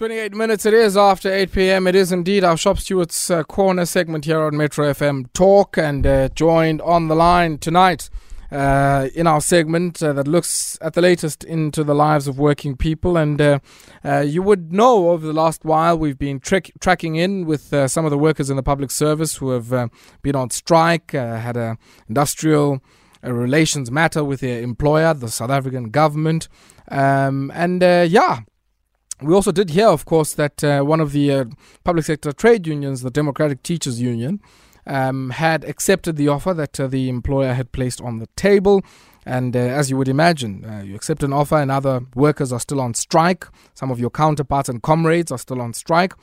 28 minutes it is after 8 p.m. It is indeed our Shop Stewards uh, Corner segment here on Metro FM Talk and uh, joined on the line tonight uh, in our segment uh, that looks at the latest into the lives of working people. And uh, uh, you would know over the last while we've been tracking in with some of the workers in the public service who have been on strike, had a industrial relations matter with their employer, the South African government. Um, and yeah, we also did hear, of course, that uh, one of the uh, public sector trade unions, the Democratic Teachers Union, um, had accepted the offer that uh, the employer had placed on the table. And uh, as you would imagine, uh, you accept an offer, and other workers are still on strike. Some of your counterparts and comrades are still on strike.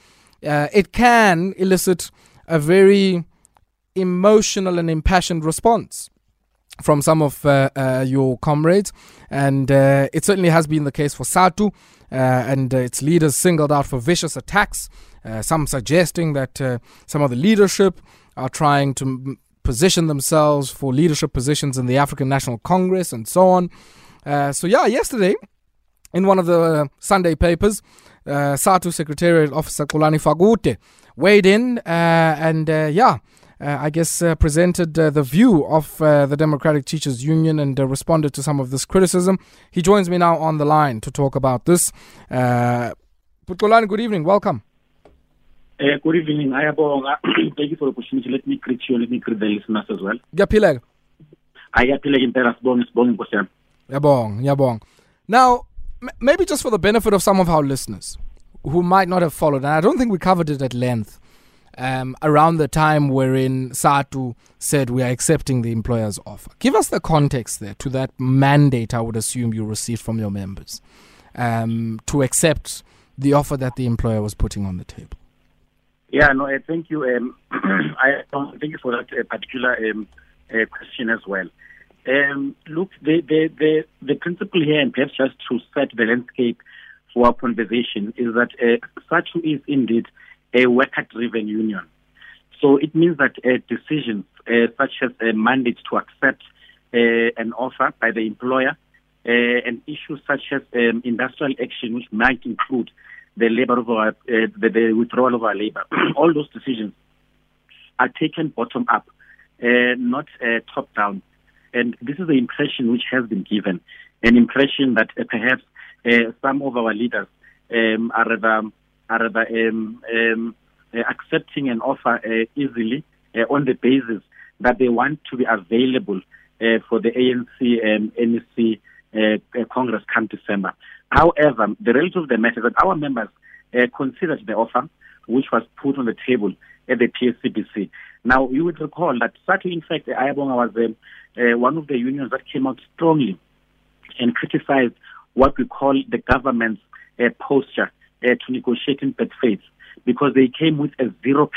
Uh, it can elicit a very emotional and impassioned response from some of your comrades. And it certainly has been the case for SADTU. Uh, and uh, its leaders singled out for vicious attacks, uh, some suggesting that some of the leadership are trying to m- position themselves for leadership positions in the African National Congress and so on. so, yeah, yesterday, in one of the Sunday papers, uh, SADTU Secretariat Officer Xolani Fakude weighed in and, yeah, uh, I guess, uh, presented uh, the view of the Democratic Teachers Union and responded to some of this criticism. He joins me now on the line to talk about this. Uh, good evening. Welcome. Uh, good evening. I Ayabonga. Thank you for the opportunity. Let me greet you. Let me greet the listeners as well. Yaphileka. Ayaphileka impela sibonge sibonge Nkosi yami. Yabonga, yabonga. Now, m- maybe just for the benefit of some of our listeners who might not have followed, and I don't think we covered it at length um, around the time wherein SADTU said we are accepting the employer's offer. Give us the context there to that mandate I would assume you received from your members um, to accept the offer that the employer was putting on the table. Yeah, no, uh, thank you. Um, I thank you for that uh, particular um, uh, question as well. Um, look, the, the, the, the principle here, and perhaps just to set the landscape for our conversation, is that uh, SADTU is indeed a worker-driven union. So it means that uh, decisions uh, such as a mandate to accept uh, an offer by the employer uh, and issues such as um, industrial action, which might include the labor of our, uh, the, the, withdrawal of our labor, all those decisions are taken bottom up, uh, not top down. And this is the impression which has been given, an impression that perhaps some of our leaders um, are rather are um, um, uh, accepting an offer uh, easily uh, on the basis that they want to be available uh, for the ANC and NEC uh, uh, Congress come December. However, the reality of the matter is that our members considered the offer which was put on the table at the PSCBC. Now, you would recall that SADTU, in fact, Ayabonga was um, one of the unions that came out strongly and criticized what we call the government's posture uh, to negotiate in bad faith because they came with a 0%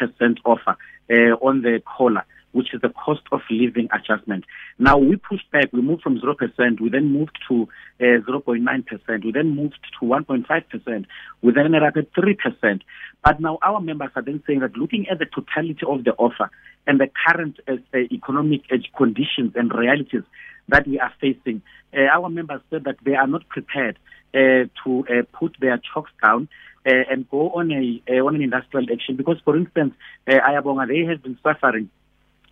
offer uh, on the COLA, which is the cost of living adjustment. Now we pushed back, we moved from 0%, we then moved to uh, 0.9%, we then moved to 1.5%, we then ended up at 3%. But now our members are then saying that looking at the totality of the offer and the current uh, uh economic conditions and realities that we are facing, uh, our members said that they are not prepared uh, to uh, put their chalks down uh, and go on a on an industrial action. Because, for instance, Ayabonga they have been suffering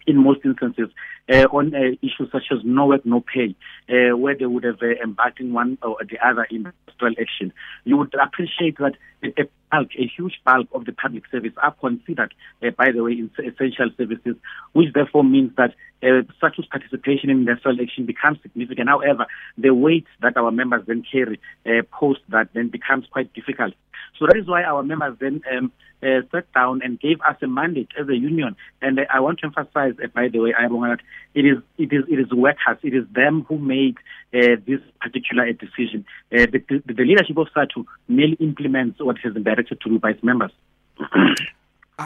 in most instances uh, on uh, issues such as no work, no pay, uh, where they would have embarked in one or the other industrial action. You would appreciate that a bulk, a huge bulk of the public service are considered, by the way, essential services, which therefore means that uh, such participation in industrial action becomes significant. However, the weight that our members then carry uh, post that then becomes quite difficult. So that is why our members then um, uh, sat down and gave us a mandate as a union. And uh, I want to emphasize, uh, by the way, that it is it is it is workers, it is them who made uh, this particular decision. Uh, the, the, the, leadership of SADTU merely implements what has been directed to do by its members.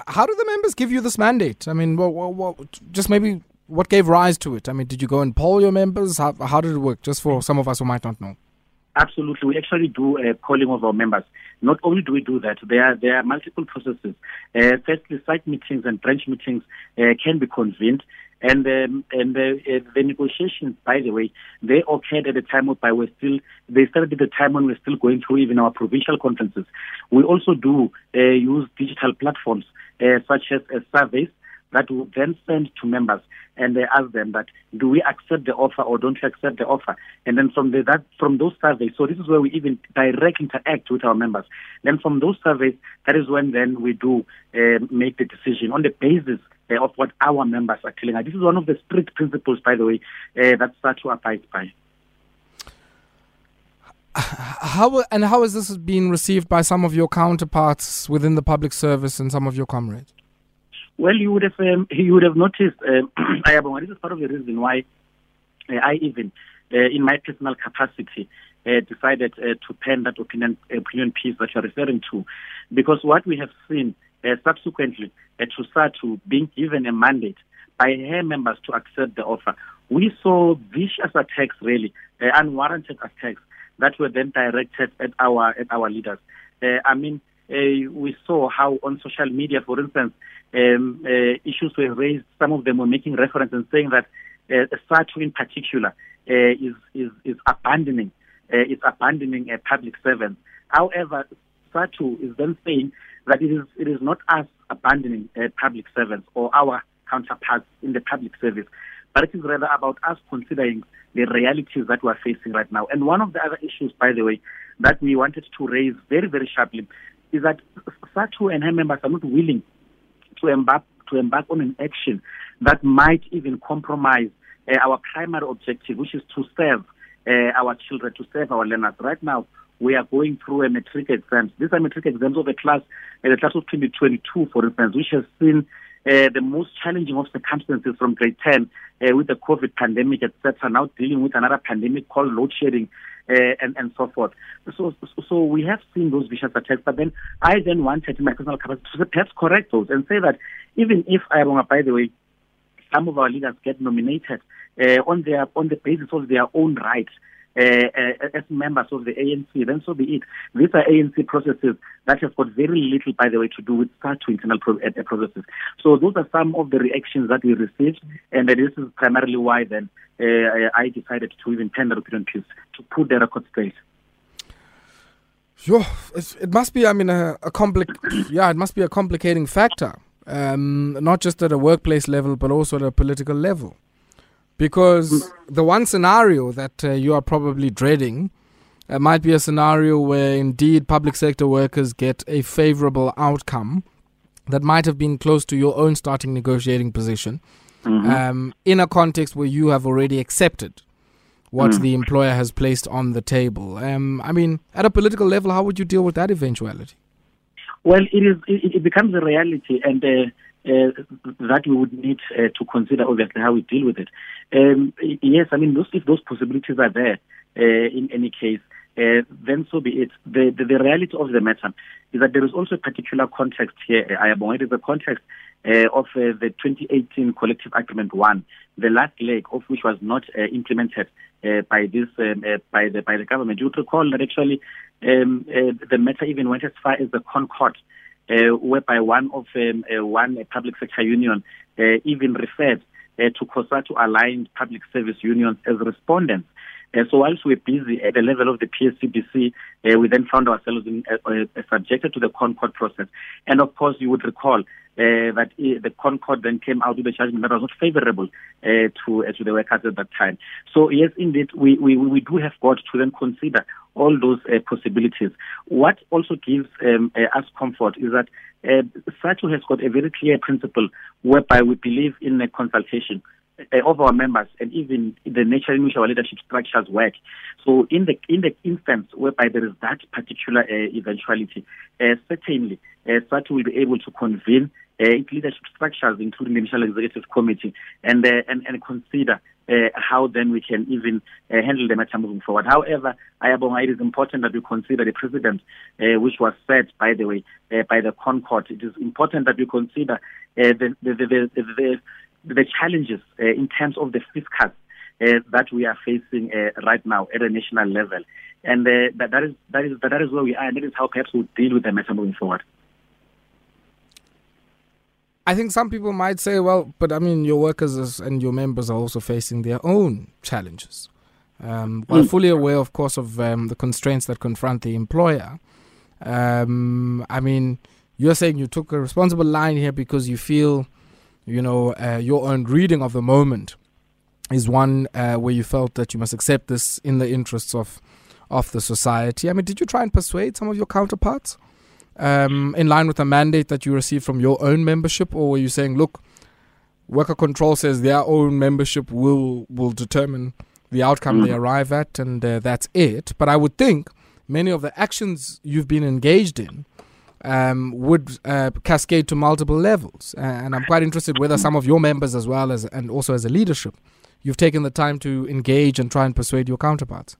How do the members give you this mandate? I mean, what, what, what, just maybe what gave rise to it? I mean, did you go and poll your members? How, how did it work? Just for some of us who might not know. Absolutely, we actually do a polling of our members. Not only do we do that, there are there are multiple processes. Uh, firstly, site meetings and branch meetings uh, can be convened, And um, and the, uh, the negotiations, by the way, they occurred at the time by we're still they started at the time when we're still going through even our provincial conferences. We also do uh, use digital platforms uh, such as uh, surveys that we then send to members and they ask them that do we accept the offer or don't we accept the offer? And then from the, that from those surveys so this is where we even direct interact with our members. Then from those surveys that is when then we do uh, make the decision on the basis uh, of what our members are telling us. This is one of the strict principles by the way uh, that SADTU abides by. How and how has this been received by some of your counterparts within the public service and some of your comrades well, you would have um, you would have noticed, uh, this is part of the reason why uh, I even, uh, in my personal capacity, uh, decided uh, to pen that opinion opinion piece that you're referring to, because what we have seen uh, subsequently uh, to SADTU being given a mandate by her members to accept the offer, we saw vicious attacks, really unwarranted attacks that were then directed at our at our leaders. I mean, we saw how on social media, for instance, um, uh, issues were raised. Some of them were making reference and saying that uh, SADTU in particular uh, is, is, is abandoning uh, is abandoning a public servant. However, SADTU is then saying that it is it is not us abandoning uh, public servants or our counterparts in the public service, but it is rather about us considering the realities that we are facing right now. And one of the other issues, by the way, that we wanted to raise very, very sharply is that SADTU and her members are not willing to embark to embark on an action that might even compromise uh, our primary objective, which is to serve uh, our children, to serve our learners. Right now, we are going through a matric exams. These are matric exams of a class, uh, the class of 2022, for instance, which has seen uh, the most challenging of circumstances from grade 10 uh, with the COVID pandemic, etc. Now dealing with another pandemic called load shedding uh, and, and so forth. So, so we have seen those vicious attacks, but then I then wanted in my personal capacity to perhaps correct those and say that even if I wrong, by the way, some of our leaders get nominated uh, on their on the basis of their own rights uh, uh, as members of the ANC, then so be it. These are ANC processes that have got very little, by the way, to do with SADTU internal uh, processes. So those are some of the reactions that we received, and this is primarily why then uh, I decided to even the opinion piece to put the record straight. Sure, it must be. I mean, a, a compli- Yeah, it must be a complicating factor, um, not just at a workplace level, but also at a political level. Because the one scenario that uh, you are probably dreading uh, might be a scenario where indeed public sector workers get a favorable outcome that might have been close to your own starting negotiating position mm-hmm. um, in a context where you have already accepted what mm. the employer has placed on the table. Um, I mean, at a political level, how would you deal with that eventuality? Well, it is. It, it becomes a reality, and uh, uh, that we would need uh, to consider obviously how we deal with it. Um, yes, I mean if those possibilities are there uh, in any case, uh, then so be it. The, the, the reality of the matter is that there is also a particular context here. I am aware of the context uh, of the 2018 Collective Agreement One, the last leg of which was not implemented by this um, by the by the government. You recall that actually um, the matter even went as far as the ConCourt whereby one of um, uh, one public sector union uh, even referred uh, to COSATU aligned public service unions as respondents. Uh, so whilst we're busy at the level of the PSCBC, uh, we then found ourselves in, uh, uh, subjected to the ConCourt process. And of course, you would recall uh, that uh, the ConCourt then came out with a judgment that was not favorable to to the workers at that time. So yes, indeed, we, we, we do have got to then consider all those possibilities. What also gives um, us comfort is that uh, SADTU has got a very clear principle whereby we believe in a consultation uh, of our members and even the nature in which our leadership structures work. So in the in the instance whereby there is that particular uh, eventuality, uh, certainly uh, SADTU will be able to convene uh, its leadership structures, including the National Executive Committee, and uh, and, and consider uh, how then we can even handle the matter moving forward. However, Ayabonga, it is important that we consider the precedent which was set, by the way, by the ConCourt. It is important that we consider the, the, the, the, the challenges uh, in terms of the fiscal uh, that we are facing uh, right now at a national level. And uh, that, that, is, that, is, that is where we are, and that is how perhaps we'll deal with the matter moving forward. I think some people might say, well, but I mean, your workers and your members are also facing their own challenges. Um, while mm. fully aware, of course, of um, the constraints that confront the employer, um, I mean, you're saying you took a responsible line here because you feel, you know, uh, your own reading of the moment is one uh, where you felt that you must accept this in the interests of of the society. I mean, did you try and persuade some of your counterparts um, in line with the mandate that you received from your own membership, or were you saying, look, worker control says their own membership will will determine the outcome mm. they arrive at, and uh, that's it. But I would think many of the actions you've been engaged in um, would uh, cascade to multiple levels, and I'm quite interested whether some of your members, as well as and also as a leadership, you've taken the time to engage and try and persuade your counterparts.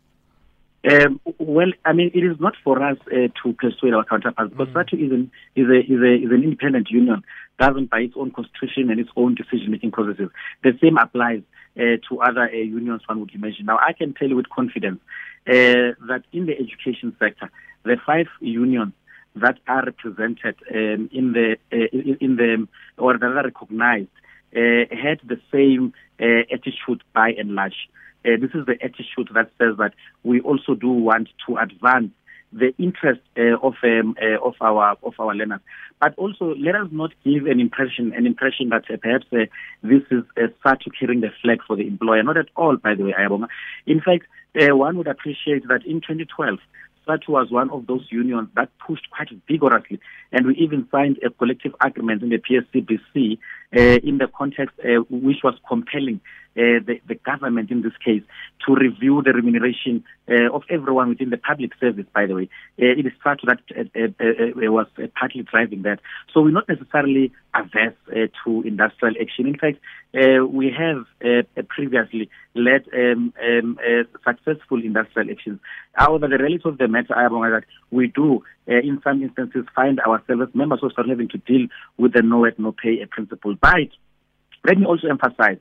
Um, well, I mean, it is not for us uh, to persuade our counterparts because mm. SADTU is an, is, a, is, a, is an independent union governed by its own constitution and its own decision-making processes. The same applies uh, to other uh, unions, one would imagine. Now, I can tell you with confidence uh, that in the education sector, the five unions that are represented um, in the uh, in the or that are recognized uh, had the same attitude by and large. Uh, this is the attitude that says that we also do want to advance the interest uh, of um, uh, of our of our learners. But also, let us not give an impression an impression that uh, perhaps uh, this is uh, SADTU carrying the flag for the employer. Not at all, by the way, Ayabonga. In fact, uh, one would appreciate that in 2012. SADTU was one of those unions that pushed quite vigorously, and we even signed a collective agreement in the PSCBC uh, in the context uh, which was compelling uh, the, the, government in this case to review the remuneration uh, of everyone within the public service, by the way. Uh, it is SADTU that uh, was partly driving that. So we're not necessarily averse to industrial action. In fact, we have previously led um, um, successful industrial actions. However, the reality of the matter, I that we do, in some instances, find ourselves members start having to deal with the no work, no pay principle. But let me also emphasize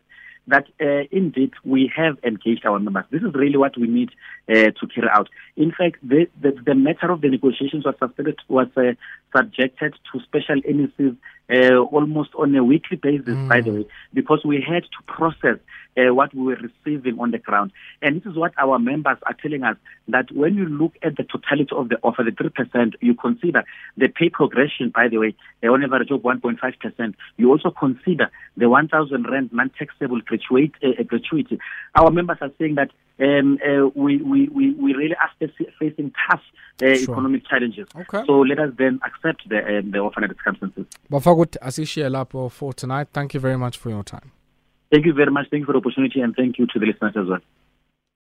that uh, indeed we have engaged our members. This is really what we need uh, to carry out. In fact, the, the, the, matter of the negotiations was, suspended, was uh, subjected to special NECs uh, almost on a weekly basis, mm. by the way, because we had to process uh, what we were receiving on the ground. And this is what our members are telling us that when you look at the totality of the offer, the 3%, you consider the pay progression, by the way, uh, on average of 1.5%. You also consider the 1,000 rand non-taxable gratuity, uh, gratuity. Our members are saying that um, uh, we, we, we, we really are facing tough uh, sure. economic challenges. Okay. So let us then accept the, um, the offer and the circumstances. Bafagut Asishe Lapo for tonight. Thank you very much for your time. Thank you very much. Thank you for the opportunity and thank you to the listeners as well.